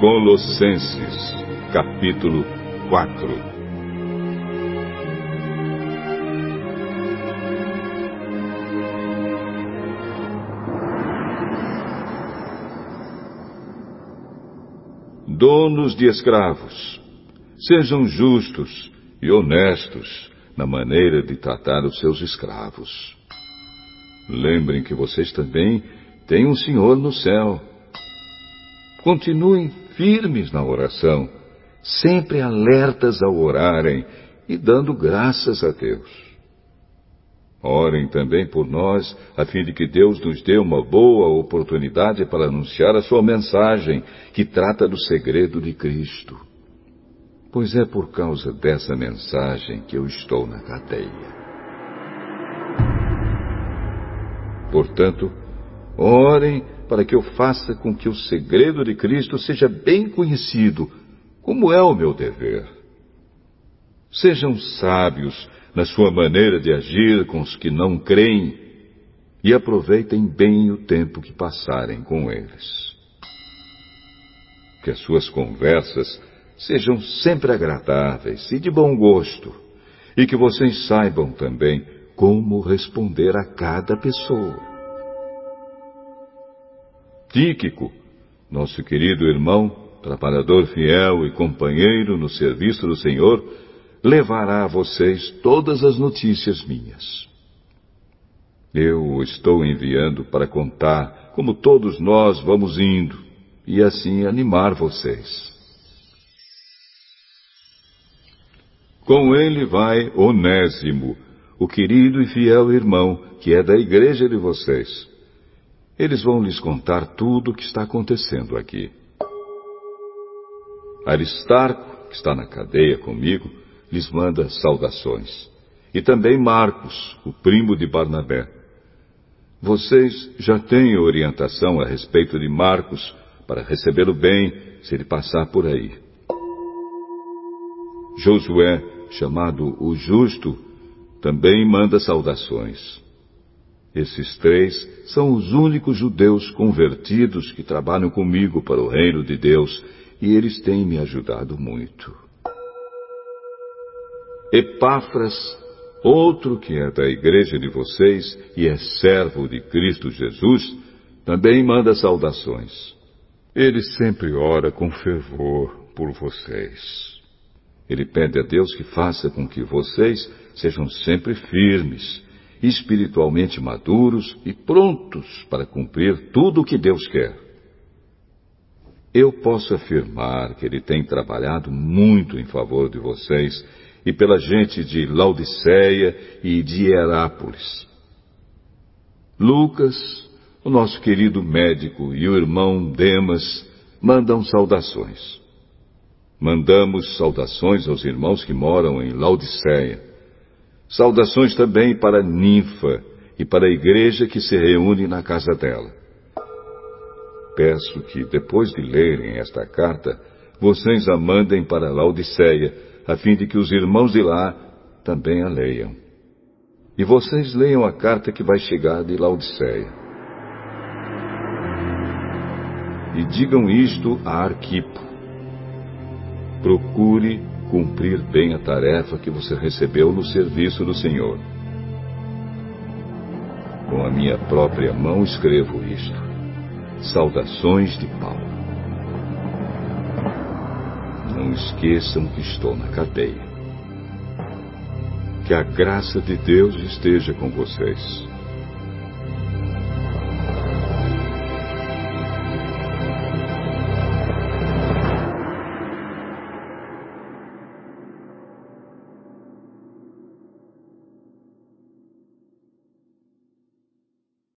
Colossenses, capítulo 4 Donos de escravos, sejam justos e honestos na maneira de tratar os seus escravos. Lembrem que vocês também têm um Senhor no céu Continuem firmes na oração, sempre alertas ao orarem e dando graças a Deus. Orem também por nós, a fim de que Deus nos dê uma boa oportunidade para anunciar a sua mensagem, que trata do segredo de Cristo. Pois é por causa dessa mensagem que eu estou na cadeia. Portanto, orem para que eu faça com que o segredo de Cristo seja bem conhecido, como é o meu dever. Sejam sábios na sua maneira de agir com os que não creem e aproveitem bem o tempo que passarem com eles. Que as suas conversas sejam sempre agradáveis e de bom gosto, e que vocês saibam também como responder a cada pessoa. Tíquico, nosso querido irmão, trabalhador fiel e companheiro no serviço do Senhor, levará a vocês todas as notícias minhas. Eu o estou enviando para contar como todos nós vamos indo e assim animar vocês. Com ele vai Onésimo, o querido e fiel irmão que é da igreja de vocês eles vão lhes contar tudo o que está acontecendo aqui. Aristarco, que está na cadeia comigo, lhes manda saudações. E também Marcos, o primo de Barnabé. Vocês já têm orientação a respeito de Marcos para recebê-lo bem se ele passar por aí. Josué, chamado o Justo, também manda saudações. Esses três são os únicos judeus convertidos que trabalham comigo para o reino de Deus e eles têm me ajudado muito. Epáfras, outro que é da igreja de vocês e é servo de Cristo Jesus, também manda saudações. Ele sempre ora com fervor por vocês. Ele pede a Deus que faça com que vocês sejam sempre firmes espiritualmente maduros e prontos para cumprir tudo o que Deus quer. Eu posso afirmar que Ele tem trabalhado muito em favor de vocês e pela gente de Laodiceia e de Herápolis. Lucas, o nosso querido médico, e o irmão Demas mandam saudações. Mandamos saudações aos irmãos que moram em Laodiceia Saudações também para Ninfa e para a igreja que se reúne na casa dela. Peço que, depois de lerem esta carta, vocês a mandem para Laodiceia, a fim de que os irmãos de lá também a leiam. E vocês leiam a carta que vai chegar de Laodiceia. E digam isto a Arquipo. Procure cumprir bem a tarefa que você recebeu no serviço do Senhor. Com a minha própria mão escrevo isto. Saudações de Paulo. Não esqueçam que estou na cadeia. Que a graça de Deus esteja com vocês.